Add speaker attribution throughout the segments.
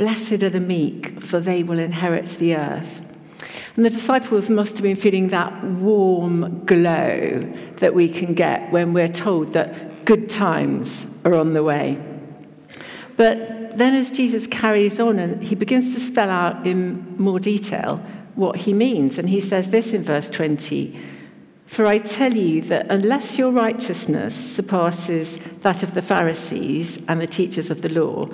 Speaker 1: Blessed are the meek, for they will inherit the earth. And the disciples must have been feeling that warm glow that we can get when we're told that good times are on the way. But then, as Jesus carries on and he begins to spell out in more detail what he means, and he says this in verse 20 For I tell you that unless your righteousness surpasses that of the Pharisees and the teachers of the law,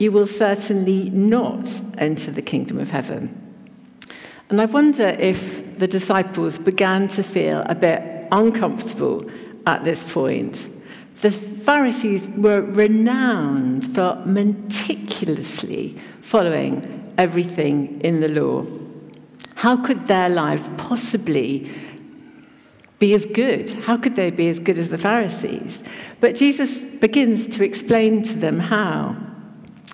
Speaker 1: you will certainly not enter the kingdom of heaven. And I wonder if the disciples began to feel a bit uncomfortable at this point. The Pharisees were renowned for meticulously following everything in the law. How could their lives possibly be as good? How could they be as good as the Pharisees? But Jesus begins to explain to them how.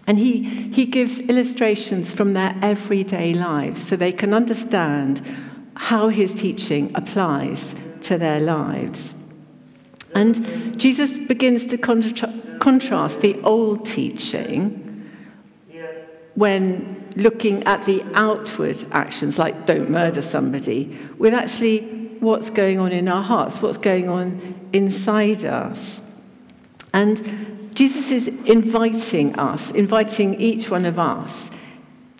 Speaker 1: And he, he gives illustrations from their everyday lives so they can understand how his teaching applies to their lives. And Jesus begins to contra- contrast the old teaching when looking at the outward actions, like don't murder somebody, with actually what's going on in our hearts, what's going on inside us. And Jesus is inviting us, inviting each one of us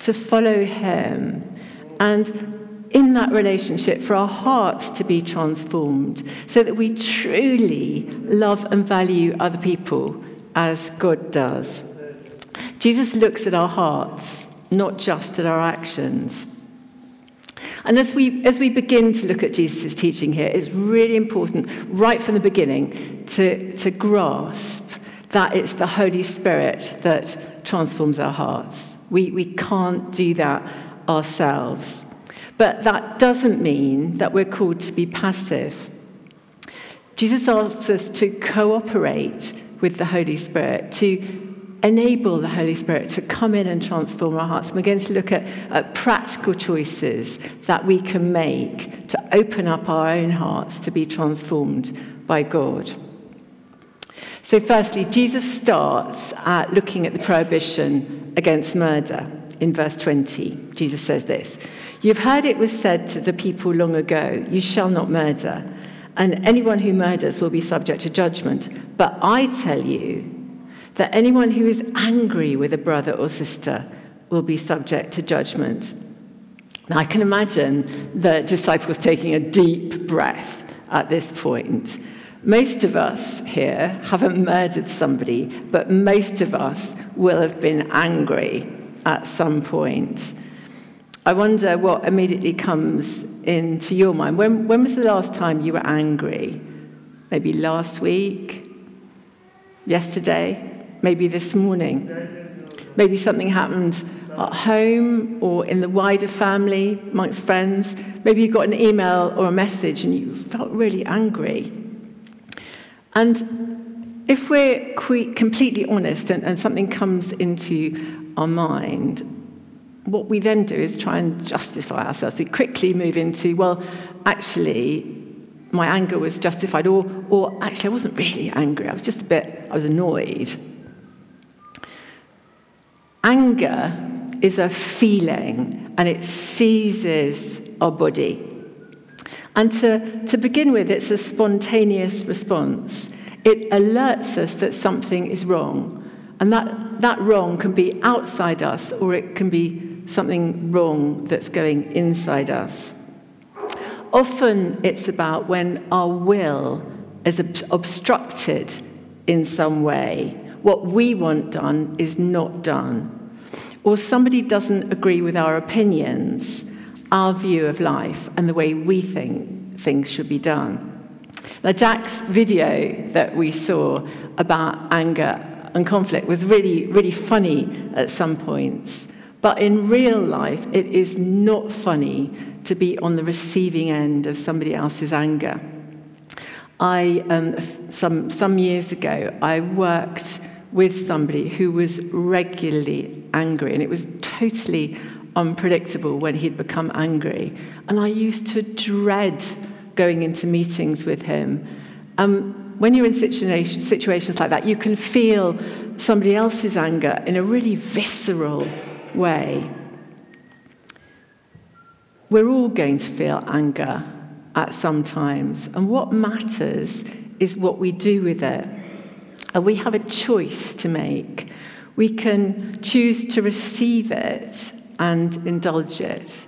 Speaker 1: to follow him. And in that relationship, for our hearts to be transformed so that we truly love and value other people as God does. Jesus looks at our hearts, not just at our actions. And as we, as we begin to look at Jesus' teaching here, it's really important, right from the beginning, to, to grasp that it's the Holy Spirit that transforms our hearts. We, we can't do that ourselves. But that doesn't mean that we're called to be passive. Jesus asks us to cooperate with the Holy Spirit, to enable the Holy Spirit to come in and transform our hearts. we're going to look at, at, practical choices that we can make to open up our own hearts to be transformed by God. So, firstly, Jesus starts at looking at the prohibition against murder in verse 20. Jesus says this You've heard it was said to the people long ago, You shall not murder, and anyone who murders will be subject to judgment. But I tell you that anyone who is angry with a brother or sister will be subject to judgment. Now, I can imagine the disciples taking a deep breath at this point. Most of us here haven't murdered somebody, but most of us will have been angry at some point. I wonder what immediately comes into your mind. When, when was the last time you were angry? Maybe last week? Yesterday? Maybe this morning? Maybe something happened at home or in the wider family, amongst friends. Maybe you got an email or a message and you felt really angry. And if we're completely honest and, and something comes into our mind, what we then do is try and justify ourselves. We quickly move into, well, actually, my anger was justified, or, or actually, I wasn't really angry. I was just a bit, I was annoyed. Anger is a feeling and it seizes our body. And to, to begin with, it's a spontaneous response. It alerts us that something is wrong. And that, that wrong can be outside us or it can be something wrong that's going inside us. Often it's about when our will is obstructed in some way. What we want done is not done. Or somebody doesn't agree with our opinions, our view of life, and the way we think things should be done. Now, Jack's video that we saw about anger and conflict was really, really funny at some points. But in real life, it is not funny to be on the receiving end of somebody else's anger. I, um, some, some years ago, I worked with somebody who was regularly angry, and it was totally unpredictable when he'd become angry. And I used to dread going into meetings with him. Um, when you're in situation, situations like that, you can feel somebody else's anger in a really visceral way. We're all going to feel anger at some times, and what matters is what we do with it. And we have a choice to make. We can choose to receive it and indulge it.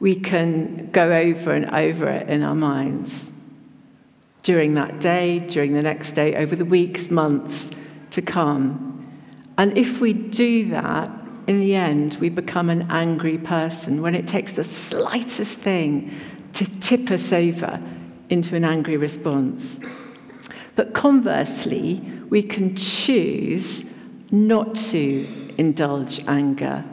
Speaker 1: We can go over and over it in our minds during that day, during the next day, over the weeks, months to come. And if we do that, in the end, we become an angry person when it takes the slightest thing to tip us over into an angry response. But conversely, we can choose not to indulge anger.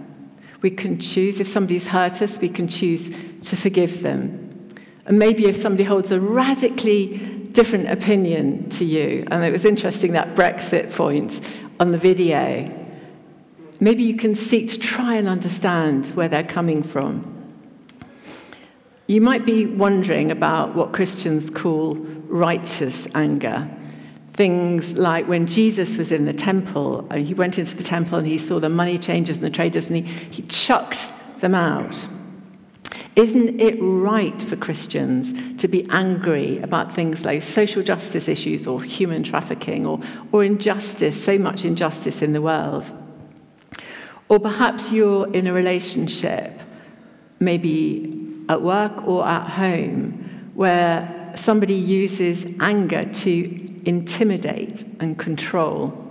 Speaker 1: We can choose, if somebody's hurt us, we can choose to forgive them. And maybe if somebody holds a radically different opinion to you, and it was interesting that Brexit point on the video, maybe you can seek to try and understand where they're coming from. You might be wondering about what Christians call righteous anger. Things like when Jesus was in the temple, uh, he went into the temple and he saw the money changers and the traders and he, he chucked them out. Isn't it right for Christians to be angry about things like social justice issues or human trafficking or, or injustice, so much injustice in the world? Or perhaps you're in a relationship, maybe at work or at home, where somebody uses anger to intimidate and control.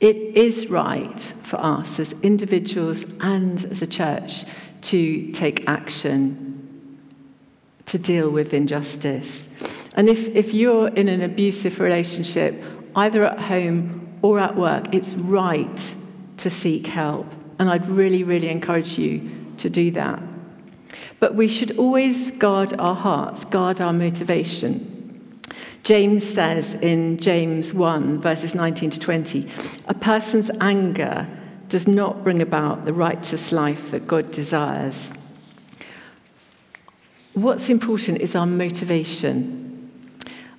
Speaker 1: It is right for us as individuals and as a church to take action to deal with injustice. And if, if you're in an abusive relationship, either at home or at work, it's right to seek help. And I'd really, really encourage you to do that. But we should always guard our hearts, guard our motivation. James says in James 1, verses 19 to 20, a person's anger does not bring about the righteous life that God desires. What's important is our motivation.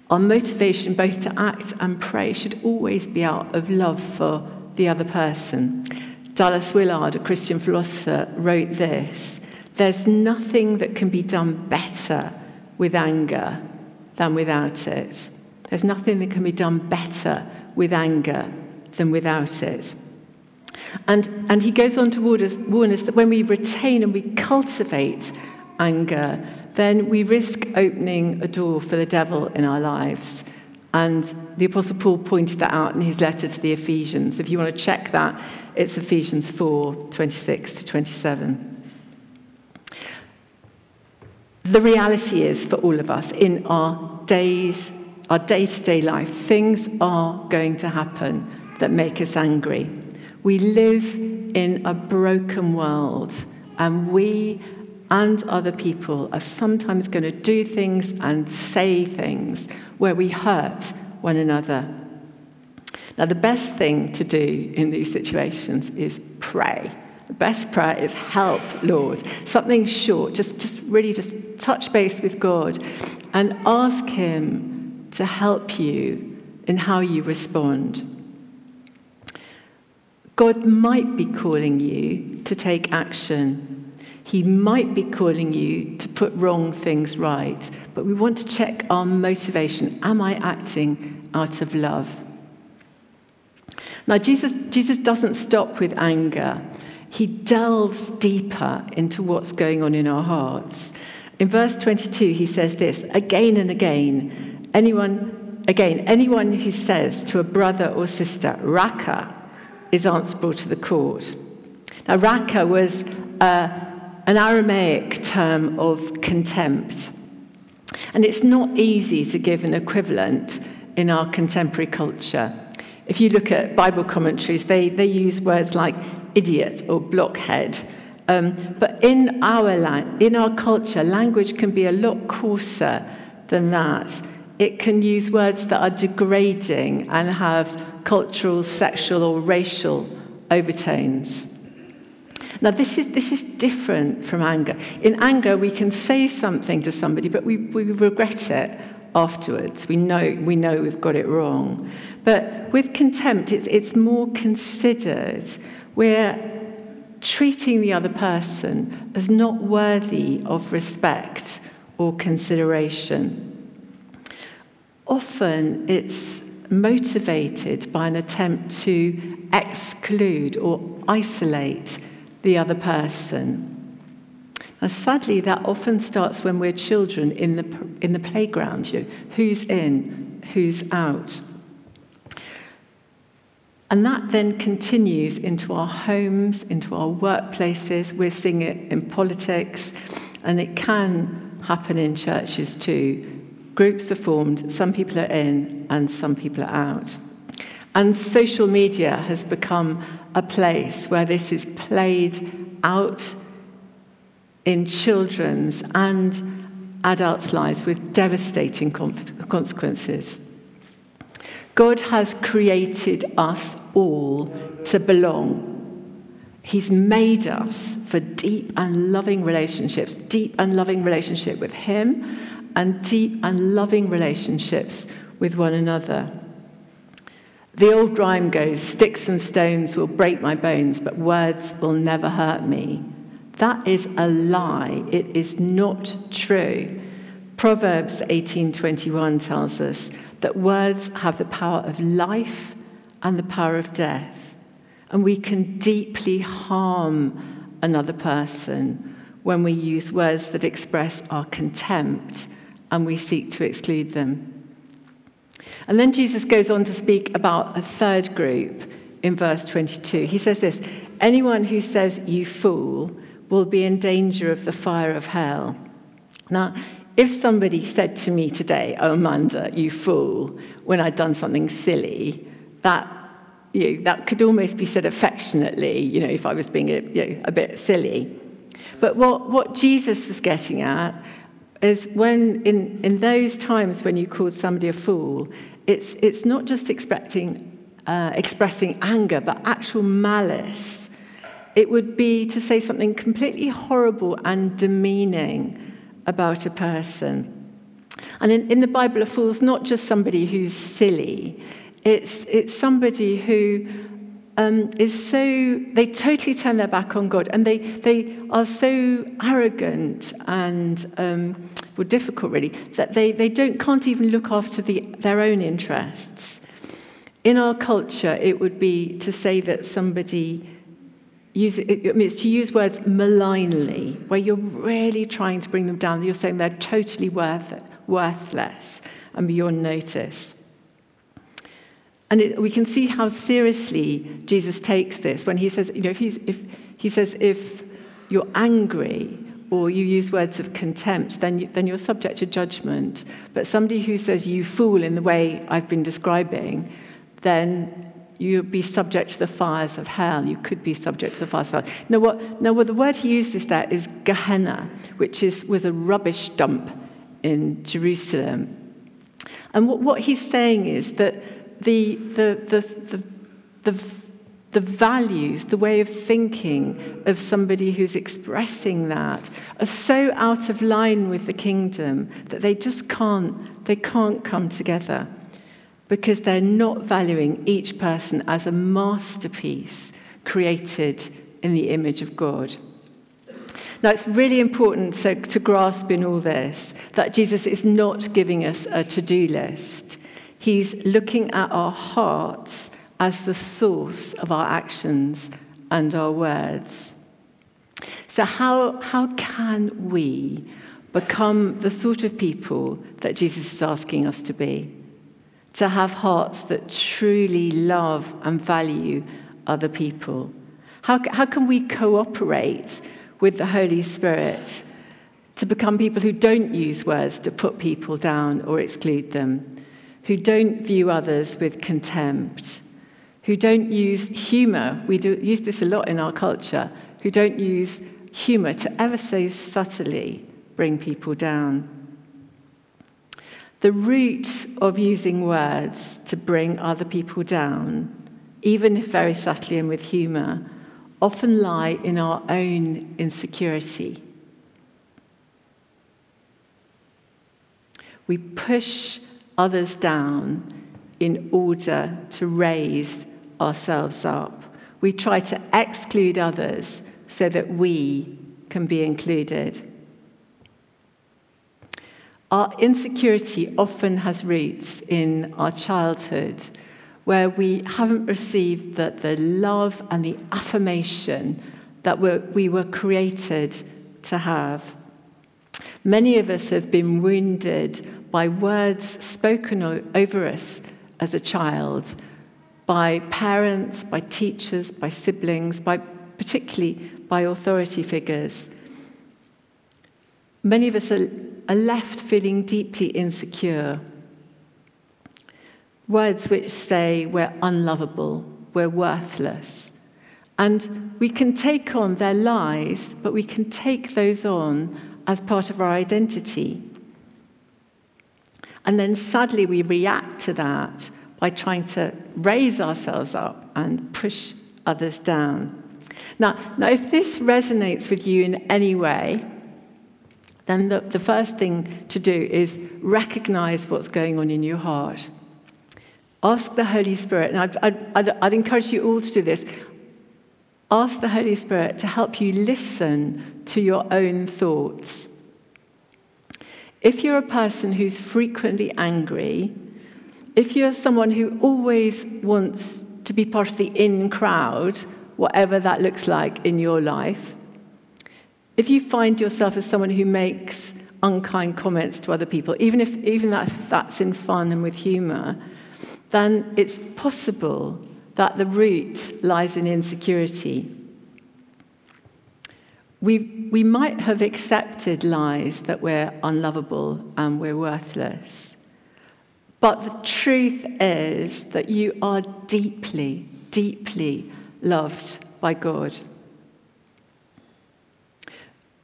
Speaker 1: Our motivation, both to act and pray, should always be out of love for the other person. Dallas Willard, a Christian philosopher, wrote this There's nothing that can be done better with anger than without it. There's nothing that can be done better with anger than without it. And, and he goes on to warn us, warn us that when we retain and we cultivate anger, then we risk opening a door for the devil in our lives. And the Apostle Paul pointed that out in his letter to the Ephesians. If you want to check that, it's Ephesians 4 26 to 27. The reality is for all of us in our days, our day to day life, things are going to happen that make us angry. We live in a broken world, and we and other people are sometimes going to do things and say things where we hurt one another. Now, the best thing to do in these situations is pray. The best prayer is help, Lord. Something short, just, just really just touch base with God and ask Him to help you in how you respond. God might be calling you to take action. He might be calling you to put wrong things right. But we want to check our motivation. Am I acting out of love? Now, Jesus, Jesus doesn't stop with anger. He delves deeper into what's going on in our hearts. In verse 22, he says this again and again, anyone, again, anyone who says to a brother or sister, Raka, is answerable to the court. Now, raka was uh, an Aramaic term of contempt. And it's not easy to give an equivalent in our contemporary culture. If you look at Bible commentaries, they, they use words like idiot or blockhead. Um, but in our, in our culture, language can be a lot coarser than that. It can use words that are degrading and have cultural, sexual, or racial overtones. Now, this is, this is different from anger. In anger, we can say something to somebody, but we, we regret it afterwards. We know, we know we've got it wrong. But with contempt, it's, it's more considered. We're treating the other person as not worthy of respect or consideration. Often it's motivated by an attempt to exclude or isolate the other person. Now, sadly, that often starts when we're children in the, in the playground. You know, who's in, who's out. And that then continues into our homes, into our workplaces. We're seeing it in politics, and it can happen in churches too. Groups are formed, some people are in, and some people are out. And social media has become a place where this is played out in children's and adults' lives with devastating consequences. God has created us all to belong. He's made us for deep and loving relationships, deep and loving relationship with Him, and deep and loving relationships with one another. The old rhyme goes Sticks and stones will break my bones, but words will never hurt me. That is a lie. It is not true. Proverbs 18:21 tells us that words have the power of life and the power of death. And we can deeply harm another person when we use words that express our contempt and we seek to exclude them. And then Jesus goes on to speak about a third group in verse 22. He says this Anyone who says, You fool, will be in danger of the fire of hell. Now, if somebody said to me today, Oh, Amanda, you fool, when I'd done something silly, that, you know, that could almost be said affectionately, you know, if I was being a, you know, a bit silly. But what, what Jesus was getting at is when, in, in those times when you called somebody a fool, it's, it's not just expecting, uh, expressing anger, but actual malice it would be to say something completely horrible and demeaning about a person. And in, in the Bible, a fool's not just somebody who's silly, it's, it's somebody who um, is so, they totally turn their back on God and they, they are so arrogant and, um, well, difficult really, that they, they don't, can't even look after the, their own interests. In our culture, it would be to say that somebody use it, it's to use words malignly, where you're really trying to bring them down. You're saying they're totally worth worthless and beyond notice. And it, we can see how seriously Jesus takes this when he says, you know, if, he's, if he says, if you're angry or you use words of contempt, then, you, then you're subject to judgment. But somebody who says, you fool, in the way I've been describing, then you'd be subject to the fires of hell. You could be subject to the fires of hell. Now, what, now, what the word he uses there is Gehenna, which is, was a rubbish dump in Jerusalem. And what, what he's saying is that the, the, the, the, the, the values, the way of thinking of somebody who's expressing that are so out of line with the kingdom that they just can't, they can't come together because they're not valuing each person as a masterpiece created in the image of God. Now, it's really important to, to grasp in all this that Jesus is not giving us a to do list. He's looking at our hearts as the source of our actions and our words. So, how, how can we become the sort of people that Jesus is asking us to be? To have hearts that truly love and value other people? How, how can we cooperate with the Holy Spirit to become people who don't use words to put people down or exclude them, who don't view others with contempt, who don't use humor? We do, use this a lot in our culture, who don't use humor to ever so subtly bring people down. The root of using words to bring other people down, even if very subtly and with humour, often lie in our own insecurity. We push others down in order to raise ourselves up. We try to exclude others so that we can be included. Our insecurity often has roots in our childhood where we haven't received the, the love and the affirmation that we're, we were created to have. Many of us have been wounded by words spoken over us as a child by parents, by teachers, by siblings, by particularly by authority figures. Many of us are, are left feeling deeply insecure. Words which say we're unlovable, we're worthless. And we can take on their lies, but we can take those on as part of our identity. And then sadly, we react to that by trying to raise ourselves up and push others down. Now, now if this resonates with you in any way, then the, the first thing to do is recognize what's going on in your heart. Ask the Holy Spirit, and I'd, I'd, I'd, encourage you all to do this. Ask the Holy Spirit to help you listen to your own thoughts. If you're a person who's frequently angry, if you're someone who always wants to be part of the in crowd, whatever that looks like in your life, if you find yourself as someone who makes unkind comments to other people, even if even if that's in fun and with humor, then it's possible that the root lies in insecurity. We, we might have accepted lies that we're unlovable and we're worthless. But the truth is that you are deeply, deeply loved by God.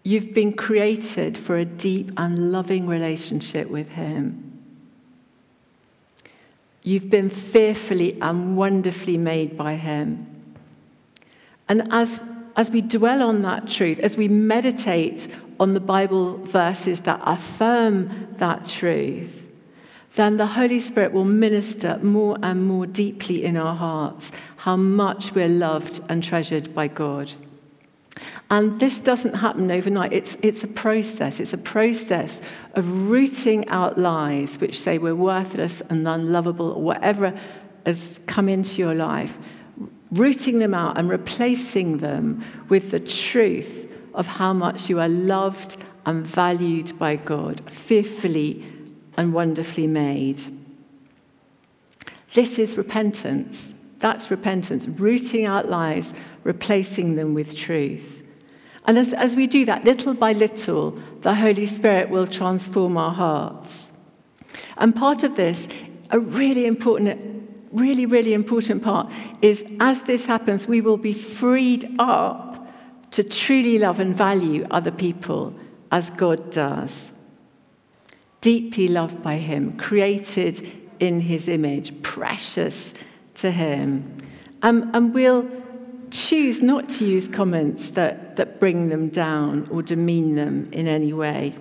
Speaker 1: You've been created for a deep and loving relationship with Him. You've been fearfully and wonderfully made by Him. And as as we dwell on that truth, as we meditate on the Bible verses that affirm that truth, then the Holy Spirit will minister more and more deeply in our hearts how much we're loved and treasured by God. And this doesn't happen overnight. It's, it's a process. It's a process of rooting out lies which say we're worthless and unlovable or whatever has come into your life rooting them out and replacing them with the truth of how much you are loved and valued by God, fearfully and wonderfully made. This is repentance. That's repentance, rooting out lies, replacing them with truth. And as, as we do that, little by little, the Holy Spirit will transform our hearts. And part of this, a really important really, really important part is as this happens, we will be freed up to truly love and value other people as God does. Deeply loved by Him, created in His image, precious to Him. Um, and we'll choose not to use comments that, that bring them down or demean them in any way.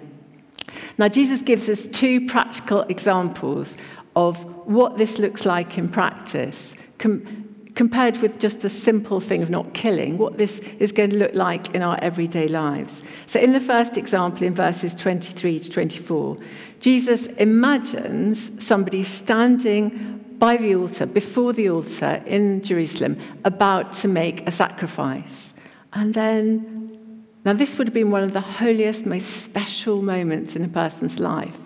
Speaker 1: Now, Jesus gives us two practical examples of what this looks like in practice, com- compared with just the simple thing of not killing, what this is going to look like in our everyday lives. So, in the first example, in verses 23 to 24, Jesus imagines somebody standing by the altar, before the altar in Jerusalem, about to make a sacrifice. And then, now this would have been one of the holiest, most special moments in a person's life.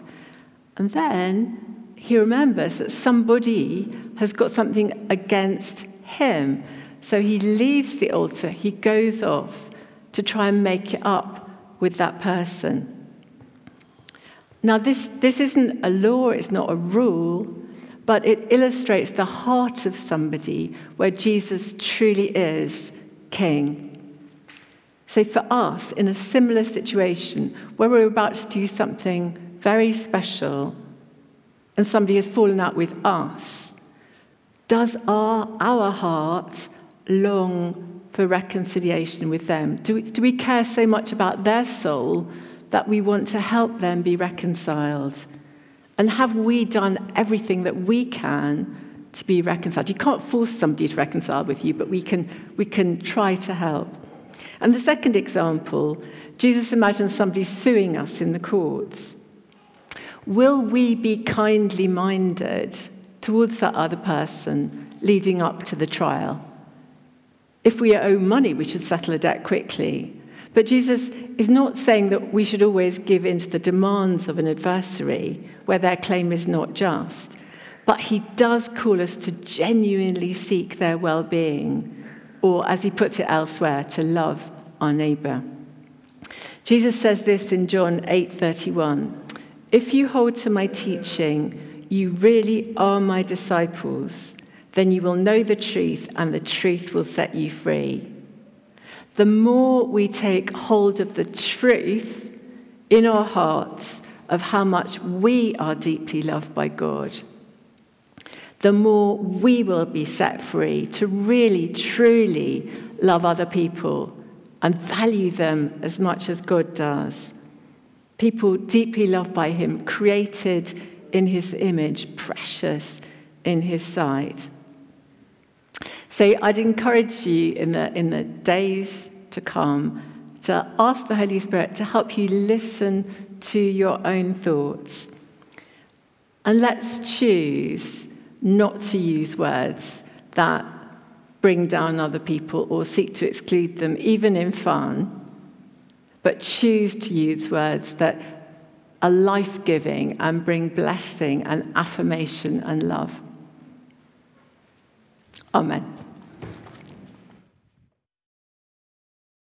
Speaker 1: And then he remembers that somebody has got something against him. So he leaves the altar, he goes off to try and make it up with that person. Now, this, this isn't a law, it's not a rule, but it illustrates the heart of somebody where Jesus truly is king. So, for us, in a similar situation where we're about to do something very special, and somebody has fallen out with us, does our, our heart long for reconciliation with them? Do we, do we care so much about their soul that we want to help them be reconciled? And have we done everything that we can to be reconciled? You can't force somebody to reconcile with you, but we can, we can try to help. And the second example, Jesus imagines somebody suing us in the courts. Will we be kindly minded towards that other person leading up to the trial? If we owe money, we should settle a debt quickly. But Jesus is not saying that we should always give in to the demands of an adversary where their claim is not just. But he does call us to genuinely seek their well being, or as he puts it elsewhere, to love our neighbor. Jesus says this in John 8:31. If you hold to my teaching, you really are my disciples. Then you will know the truth, and the truth will set you free the more we take hold of the truth in our hearts of how much we are deeply loved by God, the more we will be set free to really, truly love other people and value them as much as God does. People deeply loved by Him, created in His image, precious in His sight. So I'd encourage you in the, in the days to come to ask the Holy Spirit to help you listen to your own thoughts. And let's choose not to use words that bring down other people or seek to exclude them, even in fun, but choose to use words that are life giving and bring blessing and affirmation and love. Amen.